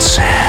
Blitz.